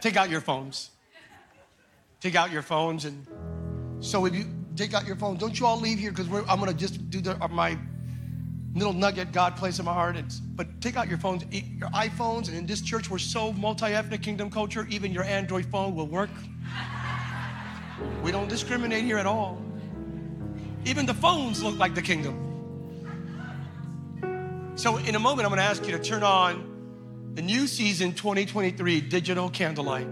take out your phones. Take out your phones. And so if you take out your phone, don't you all leave here because I'm going to just do the, uh, my little nugget God placed in my heart. It's, but take out your phones, your iPhones. And in this church, we're so multi ethnic kingdom culture, even your Android phone will work. We don't discriminate here at all. Even the phones look like the kingdom. So, in a moment, I'm going to ask you to turn on the new season 2023 digital candlelight.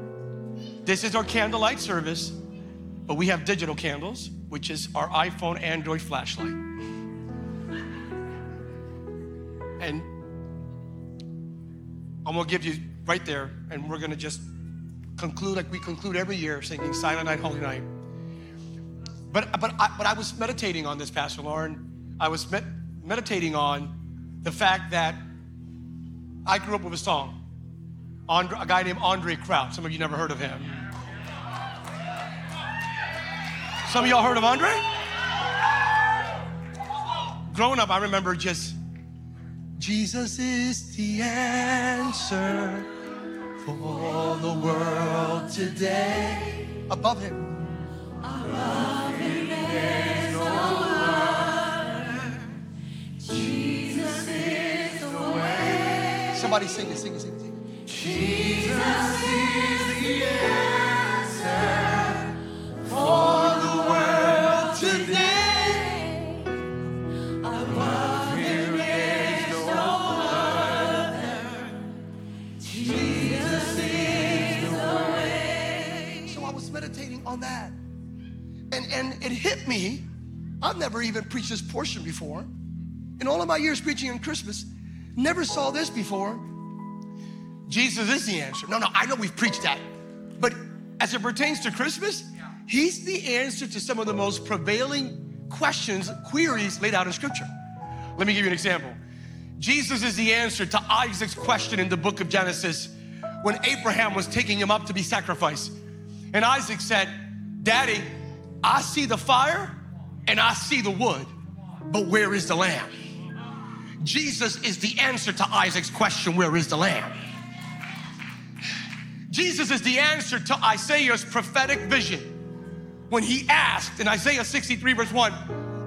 This is our candlelight service, but we have digital candles, which is our iPhone, Android flashlight. And I'm to give you right there, and we're to just conclude like we conclude every year, singing Silent Night, Holy Night. But, but, I, but I was meditating on this, Pastor Lauren. I was med- meditating on the fact that I grew up with a song, Andraé, a guy named Andraé Crouch. Some of you never heard of him. Some of y'all heard of Andraé? Growing up, I remember just, Jesus is the answer for the world today. Above him Somebody sing it, sing it, sing it, sing it. Jesus is the answer for the world today. Above him there's no other. Jesus is the way. So I was meditating on that. And, and it hit me. I've never even preached this portion before. In all of my years preaching on Christmas, Never saw this before. Jesus is the answer. No, no, I know we've preached that. But as it pertains to Christmas, He's the answer to some of the most prevailing questions, queries laid out in Scripture. Let me give you an example. Jesus is the answer to Isaac's question in the book of Genesis when Abraham was taking him up to be sacrificed. And Isaac said, Daddy, I see the fire and I see the wood, but where is the lamb? Jesus is the answer to Isaac's question, Where is the lamb? Jesus is the answer to Isaiah's prophetic vision when he asked in Isaiah 63, verse 1,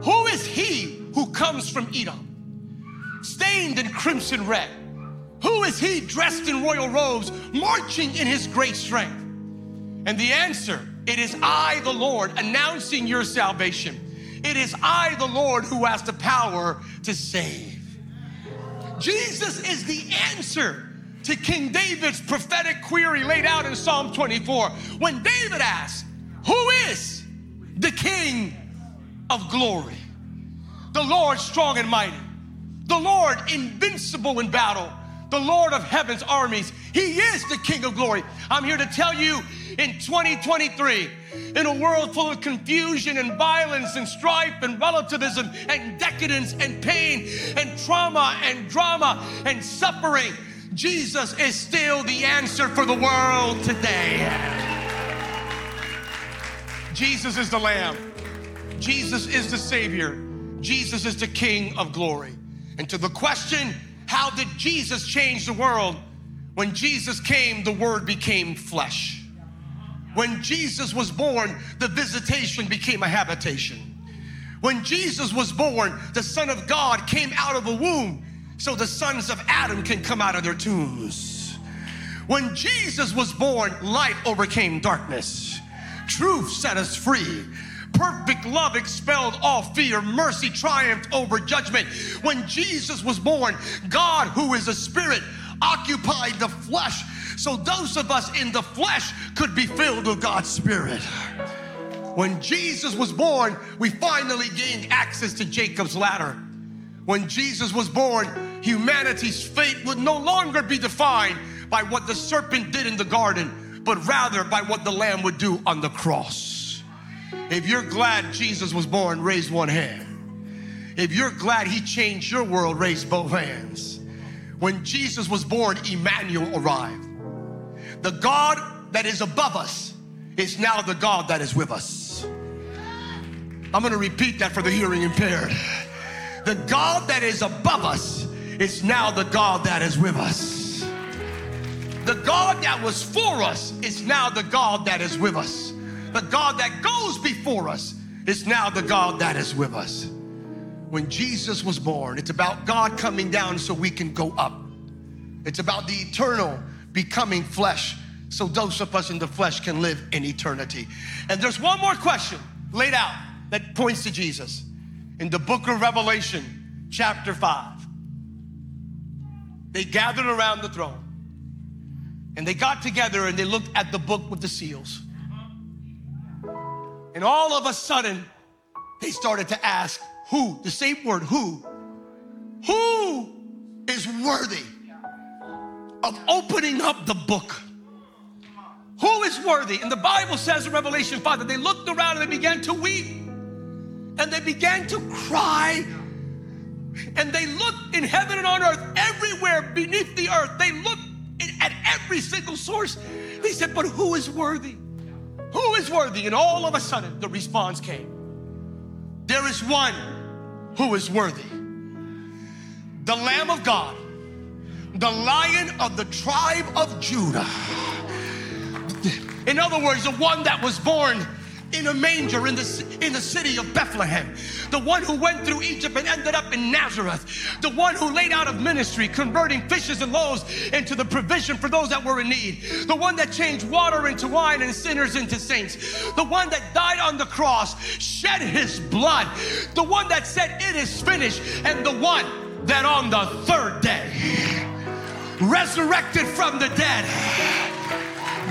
Who is he who comes from Edom, stained in crimson red? Who is he dressed in royal robes, marching in his great strength? And the answer, it is I, the Lord, announcing your salvation. It is I, the Lord, who has the power to save. Jesus is the answer to King David's prophetic query laid out in Psalm 24 when David asked, Who is the King of glory? The Lord strong and mighty, the Lord invincible in battle, the Lord of heaven's armies. He is the King of glory. I'm here to tell you in 2023, in a world full of confusion and violence and strife and relativism and decadence and pain and trauma and drama and suffering, Jesus is still the answer for the world today. Jesus is the Lamb. Jesus is the Savior. Jesus is the King of glory. And to the question, how did Jesus change the world? When Jesus came, the Word became flesh. When Jesus was born, the visitation became a habitation. When Jesus was born, the Son of God came out of a womb so the sons of Adam can come out of their tombs. When Jesus was born, light overcame darkness. Truth set us free. Perfect love expelled all fear. Mercy triumphed over judgment. When Jesus was born, God, who is a spirit, occupied the flesh so those of us in the flesh could be filled with God's Spirit. When Jesus was born, we finally gained access to Jacob's ladder. When Jesus was born, humanity's fate would no longer be defined by what the serpent did in the garden, but rather by what the lamb would do on the cross. If you're glad Jesus was born, raise one hand. If you're glad he changed your world, raise both hands. When Jesus was born, Emmanuel arrived. The God that is above us is now the God that is with us. I'm going to repeat that for the hearing impaired. The God that is above us is now the God that is with us. The God that was for us is now the God that is with us. The God that goes before us is now the God that is with us. When Jesus was born, it's about God coming down so we can go up. It's about the eternal becoming flesh so those of us in the flesh can live in eternity. And there's one more question laid out that points to Jesus in the book of Revelation, chapter 5. They gathered around the throne and they got together and they looked at the book with the seals. And all of a sudden, they started to ask, Who? The same word, who? Who is worthy of opening up the book? Who is worthy? And the Bible says in Revelation 5 that they looked around and they began to weep and they began to cry. And they looked in heaven and on earth, everywhere beneath the earth. They looked at every single source. They said, But who is worthy? Who is worthy? And all of a sudden, the response came There is one who is worthy the Lamb of God, the Lion of the tribe of Judah. In other words, the one that was born in a manger in the, in the city of Bethlehem, the one who went through Egypt and ended up in Nazareth, the one who laid out of ministry, converting fishes and loaves into the provision for those that were in need, the one that changed water into wine and sinners into saints, the one that died on the cross, shed his blood, the one that said, It is finished, and the one that on the third day resurrected from the dead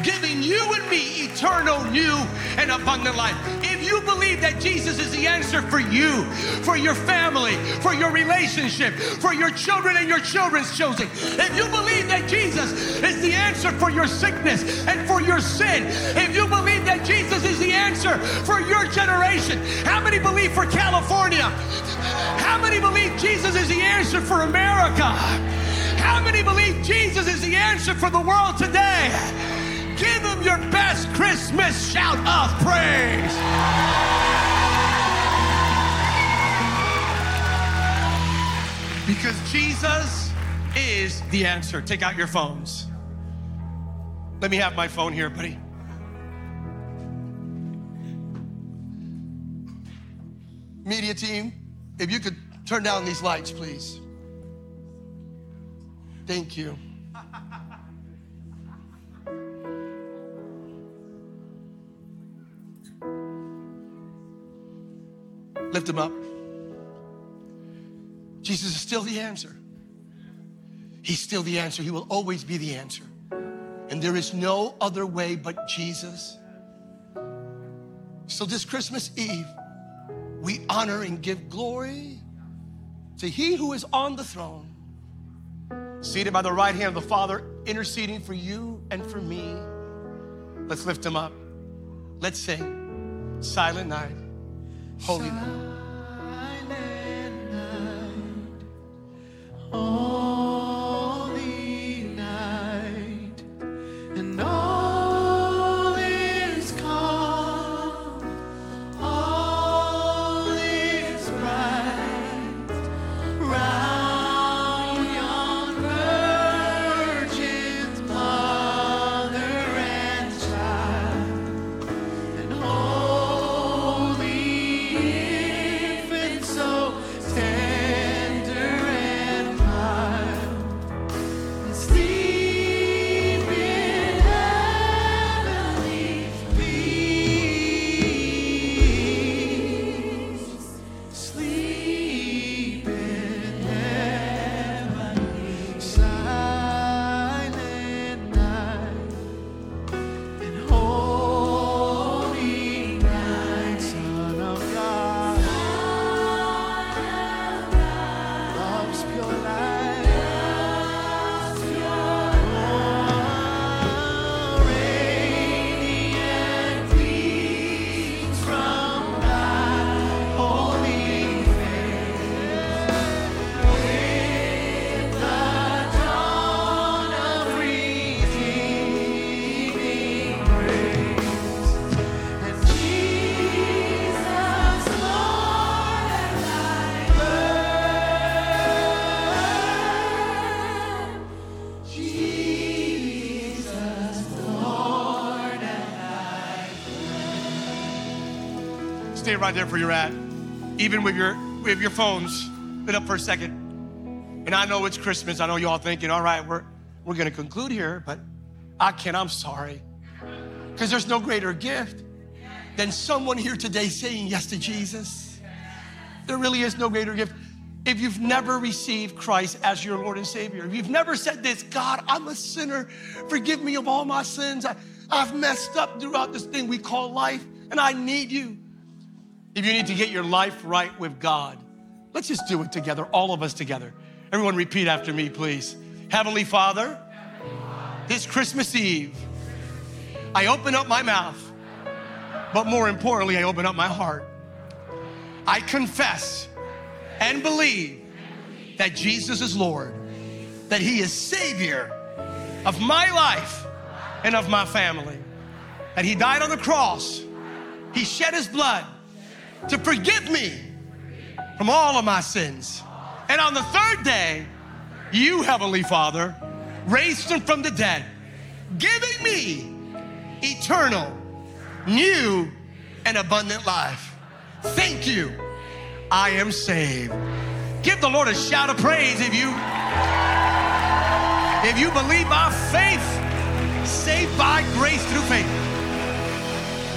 giving you and me eternal, new, and abundant life. If you believe that Jesus is the answer for you, for your family, for your relationship, for your children and your children's children, if you believe that Jesus is the answer for your sickness and for your sin, if you believe that Jesus is the answer for your generation, how many believe for California? How many believe Jesus is the answer for America? How many believe Jesus is the answer for the world today? Give him your best Christmas shout of praise. Because Jesus is the answer. Take out your phones. Let me have my phone here, buddy. Media team, if you could turn down these lights, please. Thank you. Lift him up. Jesus is still the answer. He's still the answer. He will always be the answer. And there is no other way but Jesus. So this Christmas Eve, we honor and give glory to He who is on the throne, seated by the right hand of the Father, interceding for you and for me. Let's lift Him up. Let's sing Silent Night, Holy Night. Right there where you're at, even with your with your phones. Lit up for a second. And I know it's Christmas. I know y'all thinking, all right, we're we're gonna conclude here, but I can't, I'm sorry. Because there's no greater gift than someone here today saying yes to Jesus. There really is no greater gift. If you've never received Christ as your Lord and Savior, if you've never said this, God, I'm a sinner, forgive me of all my sins. I, I've messed up throughout this thing we call life, and I need you. If you need to get your life right with God, let's just do it together, all of us together. Everyone, repeat after me, please. Heavenly Father, this Christmas Eve, I open up my mouth, but more importantly, I open up my heart. I confess and believe that Jesus is Lord, that He is Savior of my life and of my family, that He died on the cross, He shed His blood to forgive me from all of my sins. And on the third day, you, Heavenly Father, raised Him from the dead, giving me eternal, new, and abundant life. Thank you. I am saved. Give the Lord a shout of praise if you if you believe by faith, saved by grace through faith.